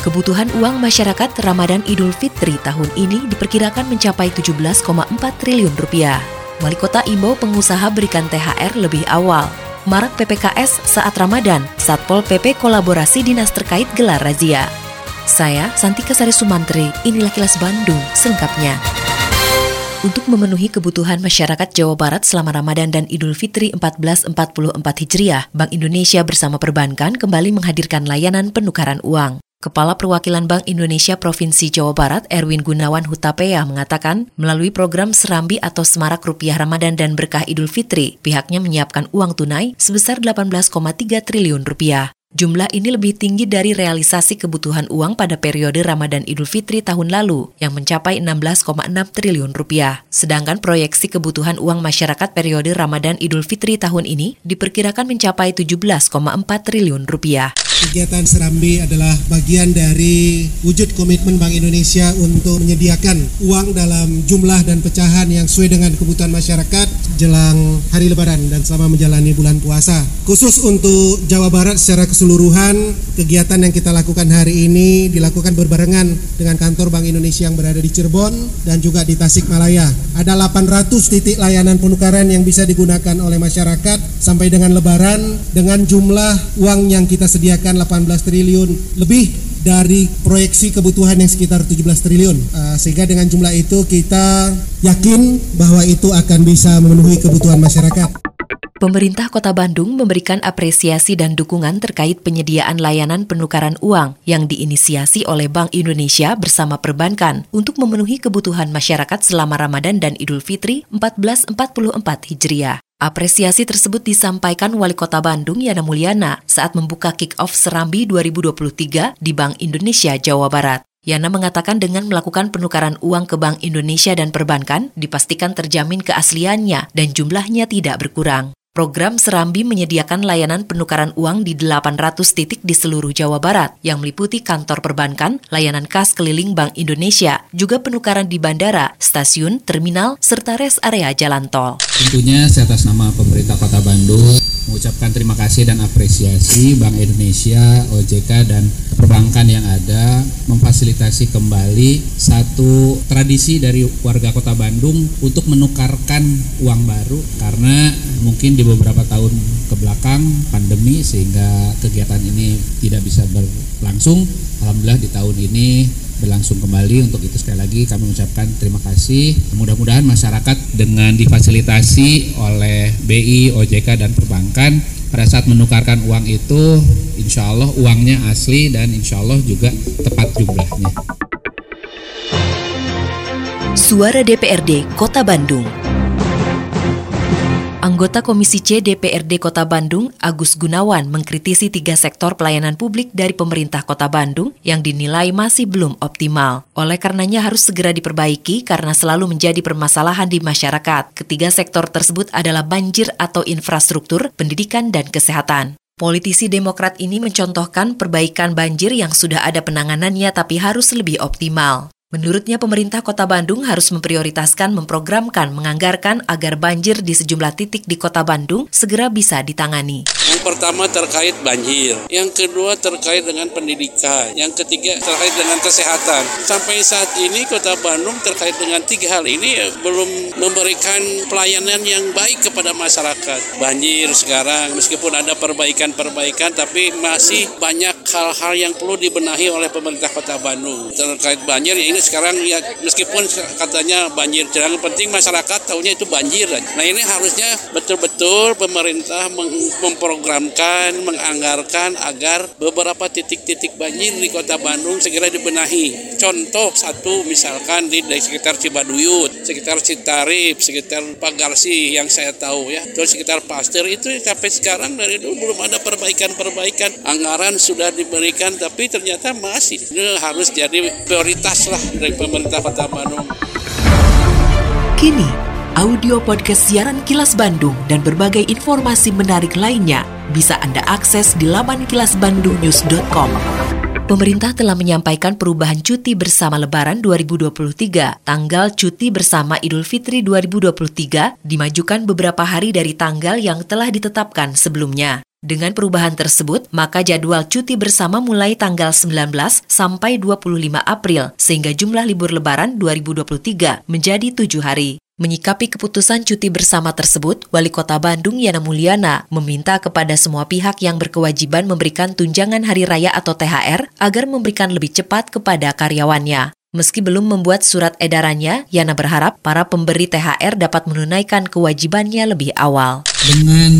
Kebutuhan uang masyarakat Ramadan Idul Fitri tahun ini diperkirakan mencapai 17,4 triliun rupiah. Wali kota imbau pengusaha berikan THR lebih awal. Marak PPKS saat Ramadan, Satpol PP kolaborasi dinas terkait gelar razia. Saya, Santika Sari Sumantri, inilah kilas Bandung selengkapnya. Untuk memenuhi kebutuhan masyarakat Jawa Barat selama Ramadan dan Idul Fitri 1444 Hijriah, Bank Indonesia bersama perbankan kembali menghadirkan layanan penukaran uang. Kepala Perwakilan Bank Indonesia Provinsi Jawa Barat Erwin Gunawan Hutapea mengatakan, melalui program Serambi atau Semarak Rupiah Ramadan dan Berkah Idul Fitri, pihaknya menyiapkan uang tunai sebesar 18,3 triliun rupiah. Jumlah ini lebih tinggi dari realisasi kebutuhan uang pada periode Ramadan Idul Fitri tahun lalu yang mencapai 16,6 triliun rupiah. Sedangkan proyeksi kebutuhan uang masyarakat periode Ramadan Idul Fitri tahun ini diperkirakan mencapai 17,4 triliun rupiah. Kegiatan Serambi adalah bagian dari wujud komitmen Bank Indonesia untuk menyediakan uang dalam jumlah dan pecahan yang sesuai dengan kebutuhan masyarakat jelang hari Lebaran dan selama menjalani bulan puasa. Khusus untuk Jawa Barat secara keseluruhan kegiatan yang kita lakukan hari ini dilakukan berbarengan dengan kantor Bank Indonesia yang berada di Cirebon dan juga di Tasikmalaya. Ada 800 titik layanan penukaran yang bisa digunakan oleh masyarakat sampai dengan lebaran dengan jumlah uang yang kita sediakan 18 triliun lebih dari proyeksi kebutuhan yang sekitar 17 triliun. Uh, sehingga dengan jumlah itu kita yakin bahwa itu akan bisa memenuhi kebutuhan masyarakat. Pemerintah Kota Bandung memberikan apresiasi dan dukungan terkait penyediaan layanan penukaran uang yang diinisiasi oleh Bank Indonesia bersama perbankan untuk memenuhi kebutuhan masyarakat selama Ramadan dan Idul Fitri 1444 Hijriah. Apresiasi tersebut disampaikan Wali Kota Bandung Yana Mulyana saat membuka kick-off Serambi 2023 di Bank Indonesia Jawa Barat. Yana mengatakan dengan melakukan penukaran uang ke Bank Indonesia dan perbankan, dipastikan terjamin keasliannya dan jumlahnya tidak berkurang. Program Serambi menyediakan layanan penukaran uang di 800 titik di seluruh Jawa Barat yang meliputi kantor perbankan, layanan kas keliling Bank Indonesia, juga penukaran di bandara, stasiun, terminal, serta res area jalan tol. Tentunya saya atas nama pemerintah Kota Bandung mengucapkan terima kasih dan apresiasi Bank Indonesia, OJK, dan perbankan yang ada memfasilitasi kembali satu tradisi dari warga Kota Bandung untuk menukarkan uang baru karena mungkin di beberapa tahun ke belakang pandemi sehingga kegiatan ini tidak bisa berlangsung. Alhamdulillah di tahun ini berlangsung kembali. Untuk itu sekali lagi kami mengucapkan terima kasih. Mudah-mudahan masyarakat dengan difasilitasi oleh BI, OJK dan perbankan pada saat menukarkan uang itu insya Allah uangnya asli dan insya Allah juga tepat jumlahnya. Suara DPRD Kota Bandung Anggota Komisi C DPRD Kota Bandung, Agus Gunawan, mengkritisi tiga sektor pelayanan publik dari pemerintah Kota Bandung yang dinilai masih belum optimal. Oleh karenanya harus segera diperbaiki karena selalu menjadi permasalahan di masyarakat. Ketiga sektor tersebut adalah banjir atau infrastruktur, pendidikan, dan kesehatan. Politisi Demokrat ini mencontohkan perbaikan banjir yang sudah ada penanganannya tapi harus lebih optimal. Menurutnya pemerintah kota Bandung harus memprioritaskan memprogramkan menganggarkan agar banjir di sejumlah titik di kota Bandung segera bisa ditangani. Yang pertama terkait banjir, yang kedua terkait dengan pendidikan, yang ketiga terkait dengan kesehatan. Sampai saat ini kota Bandung terkait dengan tiga hal ini belum memberikan pelayanan yang baik kepada masyarakat. Banjir sekarang meskipun ada perbaikan-perbaikan tapi masih banyak hal-hal yang perlu dibenahi oleh pemerintah kota Bandung. Terkait banjir ya ini sekarang ya meskipun katanya banjir yang penting masyarakat tahunya itu banjir nah ini harusnya betul-betul pemerintah memprogramkan menganggarkan agar beberapa titik-titik banjir di kota Bandung segera dibenahi. Contoh satu misalkan di, di sekitar Cibaduyut sekitar Citarip sekitar Pagarsi yang saya tahu ya terus sekitar Pasteur itu sampai sekarang dari dulu belum ada perbaikan-perbaikan. Anggaran sudah diberikan tapi ternyata masih. Ini harus jadi prioritas lah dari pemerintah Kota Bandung. Kini, audio podcast siaran Kilas Bandung dan berbagai informasi menarik lainnya bisa Anda akses di laman kilasbandungnews.com. Pemerintah telah menyampaikan perubahan cuti bersama Lebaran 2023. Tanggal cuti bersama Idul Fitri 2023 dimajukan beberapa hari dari tanggal yang telah ditetapkan sebelumnya. Dengan perubahan tersebut, maka jadwal cuti bersama mulai tanggal 19 sampai 25 April, sehingga jumlah libur lebaran 2023 menjadi tujuh hari. Menyikapi keputusan cuti bersama tersebut, Wali Kota Bandung Yana Mulyana meminta kepada semua pihak yang berkewajiban memberikan tunjangan hari raya atau THR agar memberikan lebih cepat kepada karyawannya. Meski belum membuat surat edarannya, Yana berharap para pemberi THR dapat menunaikan kewajibannya lebih awal. Dengan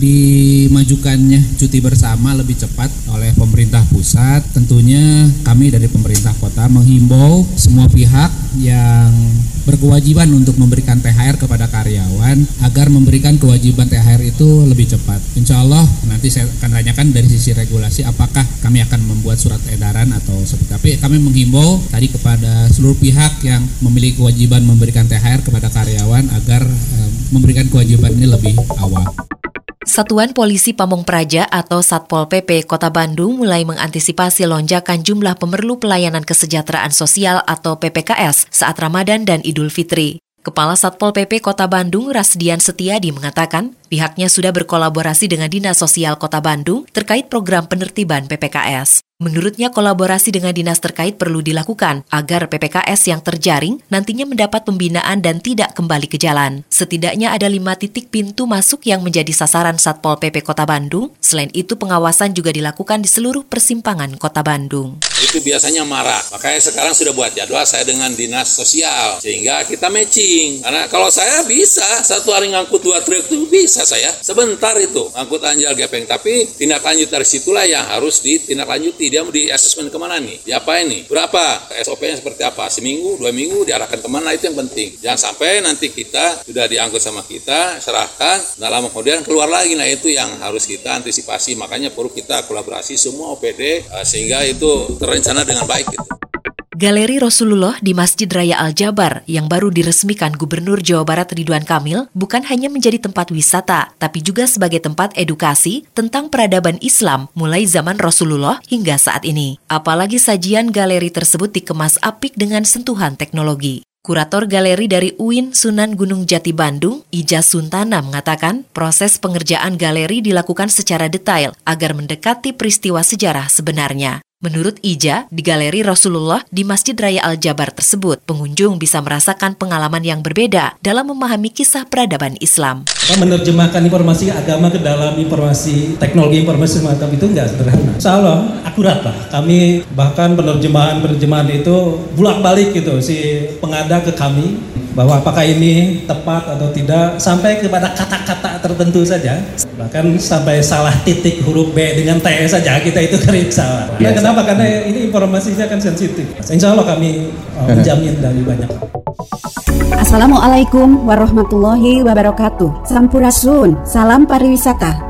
dimajukannya cuti bersama lebih cepat oleh pemerintah pusat, tentunya kami dari pemerintah kota menghimbau semua pihak yang berkewajiban untuk memberikan THR kepada karyawan agar memberikan kewajiban THR itu lebih cepat. Insya Allah nanti saya akan tanyakan dari sisi regulasi apakah kami akan membuat surat edaran atau seperti tapi kami menghimbau tadi kepada seluruh pihak yang memiliki kewajiban memberikan THR kepada karyawan agar eh, memberikan kewajiban ini lebih awal. Satuan Polisi Pamong Praja atau Satpol PP Kota Bandung mulai mengantisipasi lonjakan jumlah pemerlu pelayanan kesejahteraan sosial atau PPKS saat Ramadan dan Idul Fitri. Kepala Satpol PP Kota Bandung Rasdian Setiadi mengatakan pihaknya sudah berkolaborasi dengan Dinas Sosial Kota Bandung terkait program penertiban PPKS. Menurutnya kolaborasi dengan dinas terkait perlu dilakukan agar PPKS yang terjaring nantinya mendapat pembinaan dan tidak kembali ke jalan. Setidaknya ada lima titik pintu masuk yang menjadi sasaran Satpol PP Kota Bandung. Selain itu pengawasan juga dilakukan di seluruh persimpangan Kota Bandung. Itu biasanya marah. Makanya sekarang sudah buat jadwal saya dengan dinas sosial sehingga kita matching. Karena kalau saya bisa satu hari ngangkut dua truk itu bisa saya sebentar itu ngangkut anjal gepeng. Tapi tindak lanjut dari situlah yang harus ditindaklanjuti dia mau di asesmen ke mana nih? Diapain nih? Berapa? SOP-nya seperti apa? Seminggu, dua minggu diarahkan ke mana itu yang penting. Jangan sampai nanti kita sudah diangkut sama kita, serahkan, nggak lama kemudian keluar lagi. Nah itu yang harus kita antisipasi. Makanya perlu kita kolaborasi semua OPD eh, sehingga itu terencana dengan baik. Gitu. Galeri Rasulullah di Masjid Raya Al-Jabar yang baru diresmikan Gubernur Jawa Barat Ridwan Kamil bukan hanya menjadi tempat wisata, tapi juga sebagai tempat edukasi tentang peradaban Islam mulai zaman Rasulullah hingga saat ini. Apalagi sajian galeri tersebut dikemas apik dengan sentuhan teknologi. Kurator galeri dari UIN Sunan Gunung Jati Bandung, Ija Suntana mengatakan proses pengerjaan galeri dilakukan secara detail agar mendekati peristiwa sejarah sebenarnya. Menurut Ija, di Galeri Rasulullah di Masjid Raya Al-Jabar tersebut, pengunjung bisa merasakan pengalaman yang berbeda dalam memahami kisah peradaban Islam. Menerjemahkan informasi agama ke dalam informasi teknologi informasi semacam itu enggak sederhana. Insya Allah akurat lah. Kami bahkan penerjemahan-penerjemahan itu bulak-balik gitu si pengada ke kami bahwa apakah ini tepat atau tidak sampai kepada kata-kata tertentu saja bahkan sampai salah titik huruf B dengan T saja kita itu kering salah. Nah, kenapa? Karena ini informasinya kan sensitif. Insya Allah kami uh, menjamin dari banyak. Assalamualaikum warahmatullahi wabarakatuh. Sampurasun, salam pariwisata.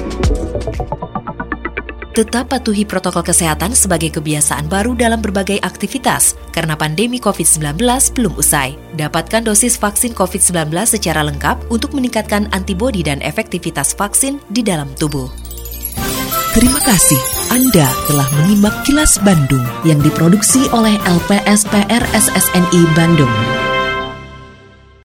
Tetap patuhi protokol kesehatan sebagai kebiasaan baru dalam berbagai aktivitas karena pandemi COVID-19 belum usai. Dapatkan dosis vaksin COVID-19 secara lengkap untuk meningkatkan antibodi dan efektivitas vaksin di dalam tubuh. Terima kasih Anda telah menyimak kilas Bandung yang diproduksi oleh LPSPR SSNI Bandung.